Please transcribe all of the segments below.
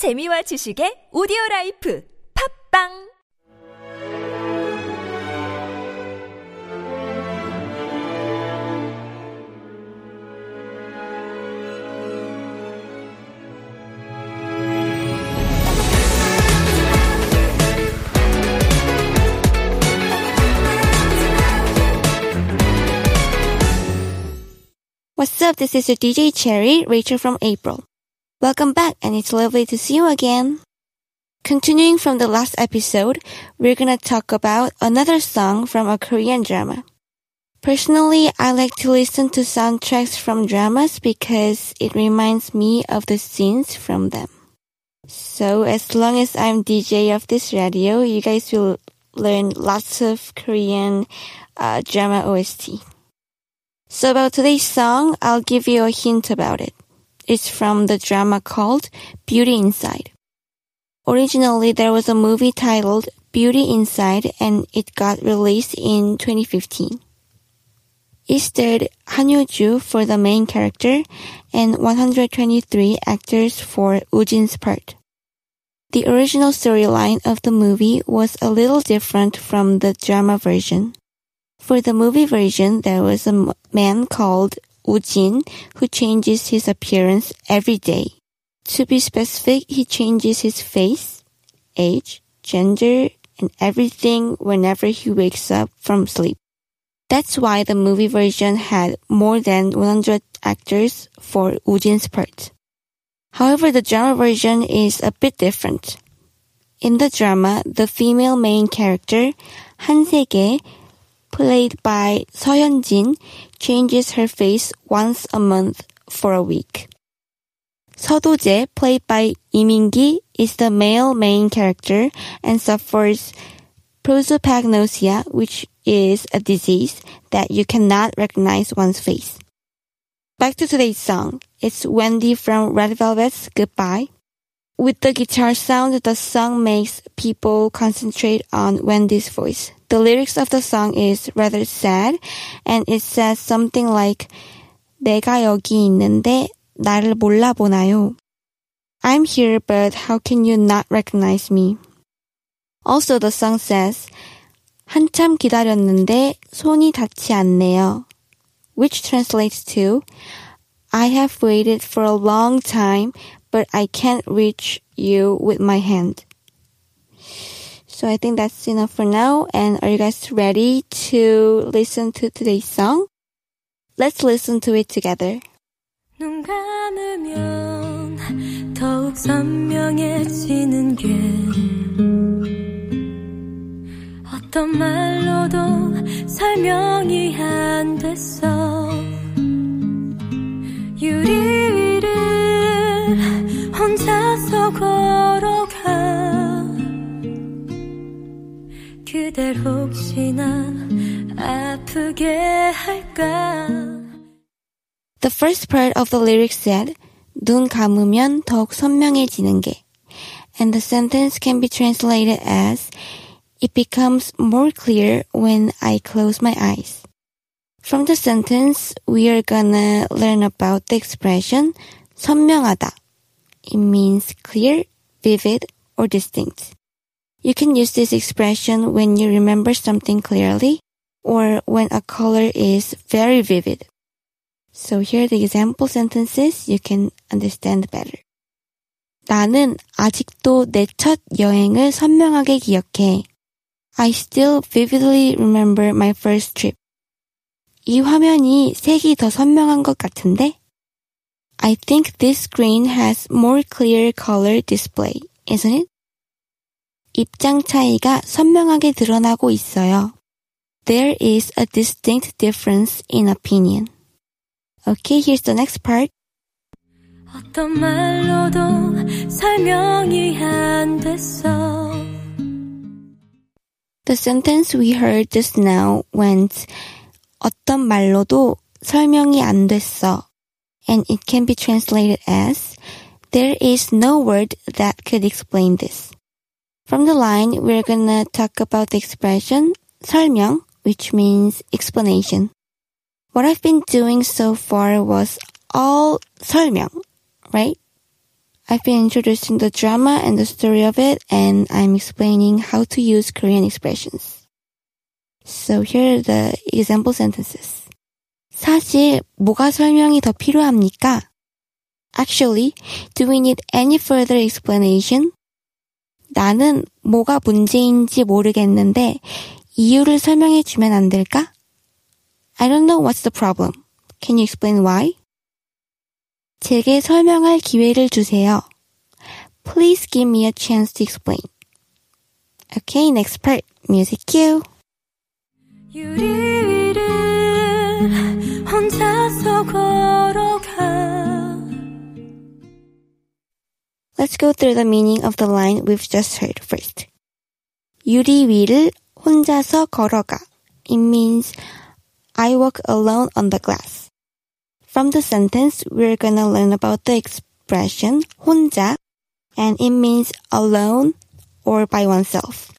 재미와 지식의 오디오 라이프 팝빵 What's up? This is your DJ Cherry, Rachel from April. Welcome back and it's lovely to see you again. Continuing from the last episode, we're gonna talk about another song from a Korean drama. Personally, I like to listen to soundtracks from dramas because it reminds me of the scenes from them. So as long as I'm DJ of this radio, you guys will learn lots of Korean uh, drama OST. So about today's song, I'll give you a hint about it. It's from the drama called Beauty Inside. Originally, there was a movie titled Beauty Inside and it got released in 2015. It starred Han Hyo-joo for the main character and 123 actors for Ujin's part. The original storyline of the movie was a little different from the drama version. For the movie version, there was a man called Ujin who changes his appearance every day. To be specific, he changes his face, age, gender, and everything whenever he wakes up from sleep. That's why the movie version had more than 100 actors for Ujin's part. However, the drama version is a bit different. In the drama, the female main character, Han Se-gye, played by Seo Hyun-jin, changes her face once a month for a week. Seo Do-jae, played by Lee Min-ki, is the male main character and suffers prosopagnosia, which is a disease that you cannot recognize one's face. Back to today's song. It's Wendy from Red Velvet's Goodbye. With the guitar sound, the song makes people concentrate on Wendy's voice. The lyrics of the song is rather sad and it says something like 내가 여기 있는데 나를 몰라보나요? I'm here but how can you not recognize me? Also the song says 한참 기다렸는데 손이 닿지 않네요. Which translates to I have waited for a long time but I can't reach you with my hand. So I think that's enough for now. And are you guys ready to listen to today's song? Let's listen to it together. 눈 감으면 더욱 선명해지는 게 어떤 말로도 설명이 안 됐어 The first part of the lyric said, 눈 감으면 더욱 선명해지는 게. And the sentence can be translated as, it becomes more clear when I close my eyes. From the sentence, we are gonna learn about the expression 선명하다. It means clear, vivid, or distinct. You can use this expression when you remember something clearly or when a color is very vivid. So here are the example sentences you can understand better. 나는 아직도 내 첫 여행을 선명하게 기억해. I still vividly remember my first trip. 이 화면이 색이 더 선명한 것 같은데? I think this screen has more clear color display, isn't it? 입장 차이가 선명하게 드러나고 있어요. There is a distinct difference in opinion. Okay, here's the next part. 어떤 말로도 설명이 안 됐어 The sentence we heard just now went 어떤 말로도 설명이 안 됐어. And it can be translated as there is no word that could explain this. From the line, we're gonna talk about the expression 설명, which means explanation. What I've been doing so far was all 설명, right? I've been introducing the drama and the story of it, and I'm explaining how to use Korean expressions. So here are the example sentences. 사실 뭐가 설명이 더 필요합니까? Actually, do we need any further explanation? 나는 뭐가 문제인지 모르겠는데 이유를 설명해 주면 안 될까? I don't know what's the problem. Can you explain why? 제게 설명할 기회를 주세요. Please give me a chance to explain. Okay, next part. Music cue. 유리 위를 혼자서 걸어가 Let's go through the meaning of the line we've just heard first. 유리 위를 혼자서 걸어가. It means I walk alone on the glass. From the sentence, we're gonna learn about the expression 혼자, and it means alone or by oneself.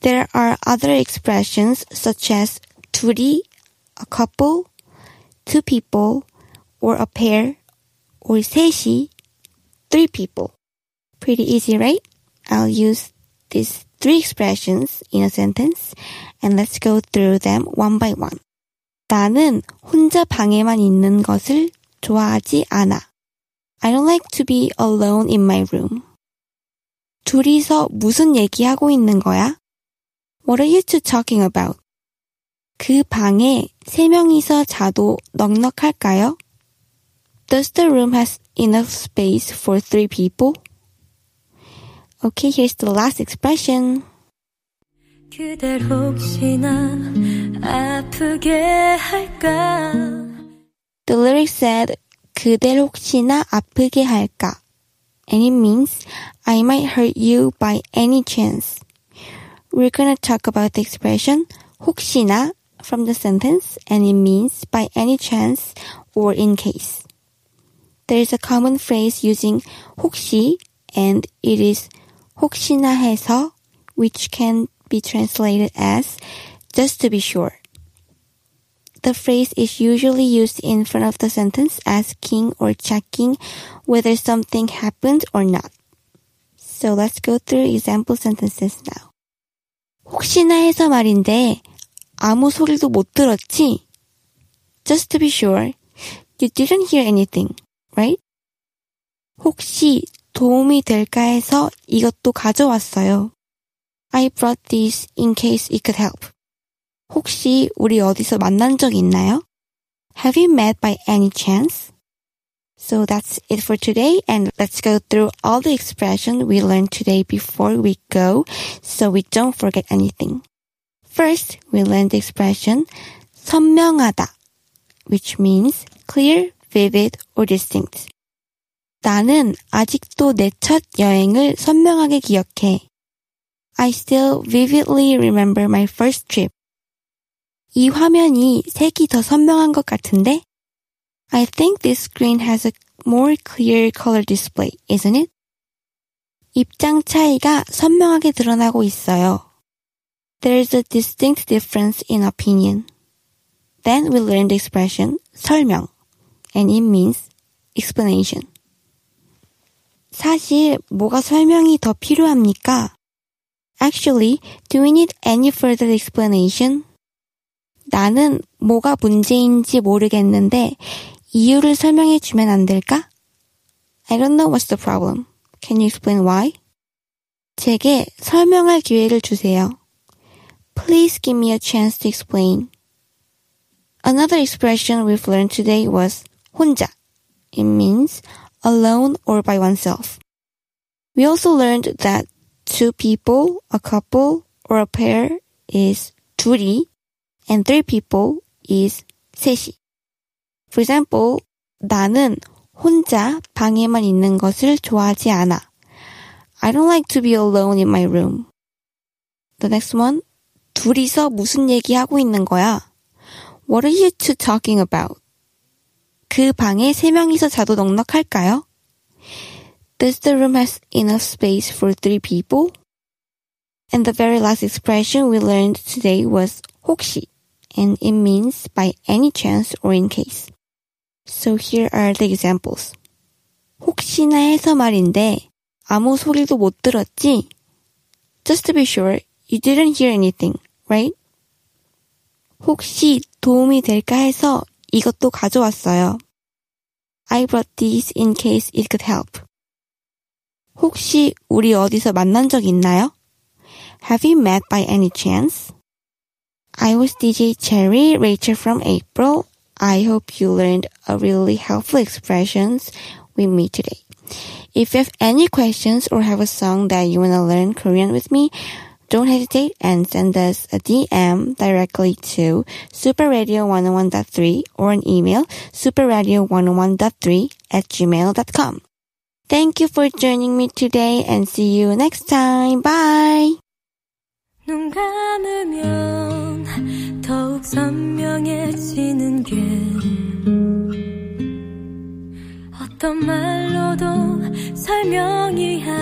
There are other expressions such as 둘이, a couple, two people, or a pair, or 셋이, three people. Pretty easy, right? I'll use these three expressions in a sentence and let's go through them one by one. 나는 혼자 방에만 있는 것을 좋아하지 않아. I don't like to be alone in my room. 둘이서 무슨 얘기하고 있는 거야? What are you two talking about? 그 방에 세 명이서 자도 넉넉할까요? Does the room has enough space for three people? Okay, here's the last expression. 그댈 혹시나 아프게 할까 The lyric said, 그댈 혹시나 아프게 할까? And it means, I might hurt you by any chance. We're gonna talk about the expression 혹시나 from the sentence and it means by any chance or in case. There is a common phrase using 혹시 and it is 혹시나 해서 which can be translated as just to be sure. The phrase is usually used in front of the sentence asking or checking whether something happened or not. So let's go through example sentences now. 혹시나 해서 말인데 아무 소리도 못 들었지? Just to be sure, you didn't hear anything, right? 혹시 도움이 될까 해서 이것도 가져왔어요. I brought this in case it could help. 혹시 우리 어디서 만난 적 있나요? Have you met by any chance? So that's it for today and let's go through all the expressions we learned today before we go so we don't forget anything. First, we learned the expression 선명하다, which means clear, vivid, or distinct. 나는 아직도 내 첫 여행을 선명하게 기억해. I still vividly remember my first trip. 이 화면이 색이 더 선명한 것 같은데? I think this screen has a more clear color display, isn't it? 입장 차이가 선명하게 드러나고 있어요. There's a distinct difference in opinion. Then we learned the expression 설명, and it means explanation. 사실 뭐가 설명이 더 필요합니까? Actually, do we need any further explanation? 나는 뭐가 문제인지 모르겠는데 이유를 설명해 주면 안 될까? I don't know what's the problem. Can you explain why? 제게 설명할 기회를 주세요. Please give me a chance to explain. Another expression we've learned today was 혼자. It means alone or by oneself. We also learned that two people, a couple, or a pair is 둘이, and three people is 셋이. For example, 나는 혼자 방에만 있는 것을 좋아하지 않아. I don't like to be alone in my room. The next one, 둘이서 무슨 얘기하고 있는 거야? What are you two talking about? 그 방에 세 명이서 자도 넉넉할까요? Does the room has enough space for three people? And the very last expression we learned today was 혹시, and it means by any chance or in case. So here are the examples. 혹시나 해서 말인데 아무 소리도 못 들었지? Just to be sure, you didn't hear anything, right? 혹시 도움이 될까 해서 이것도 가져왔어요. I brought these in case it could help. 혹시 우리 어디서 만난 적 있나요? Have you met by any chance? I was DJ Cherry, Rachel from April. I hope you learned a really helpful expressions with me today. If you have any questions or have a song that you want to learn Korean with me, don't hesitate and send us a DM directly to superradio101.3 or an email superradio101.3 at gmail.com. Thank you for joining me today and see you next time. Bye! 눈 감으면 더욱 선명해지는 게 어떤 말로도 설명이 안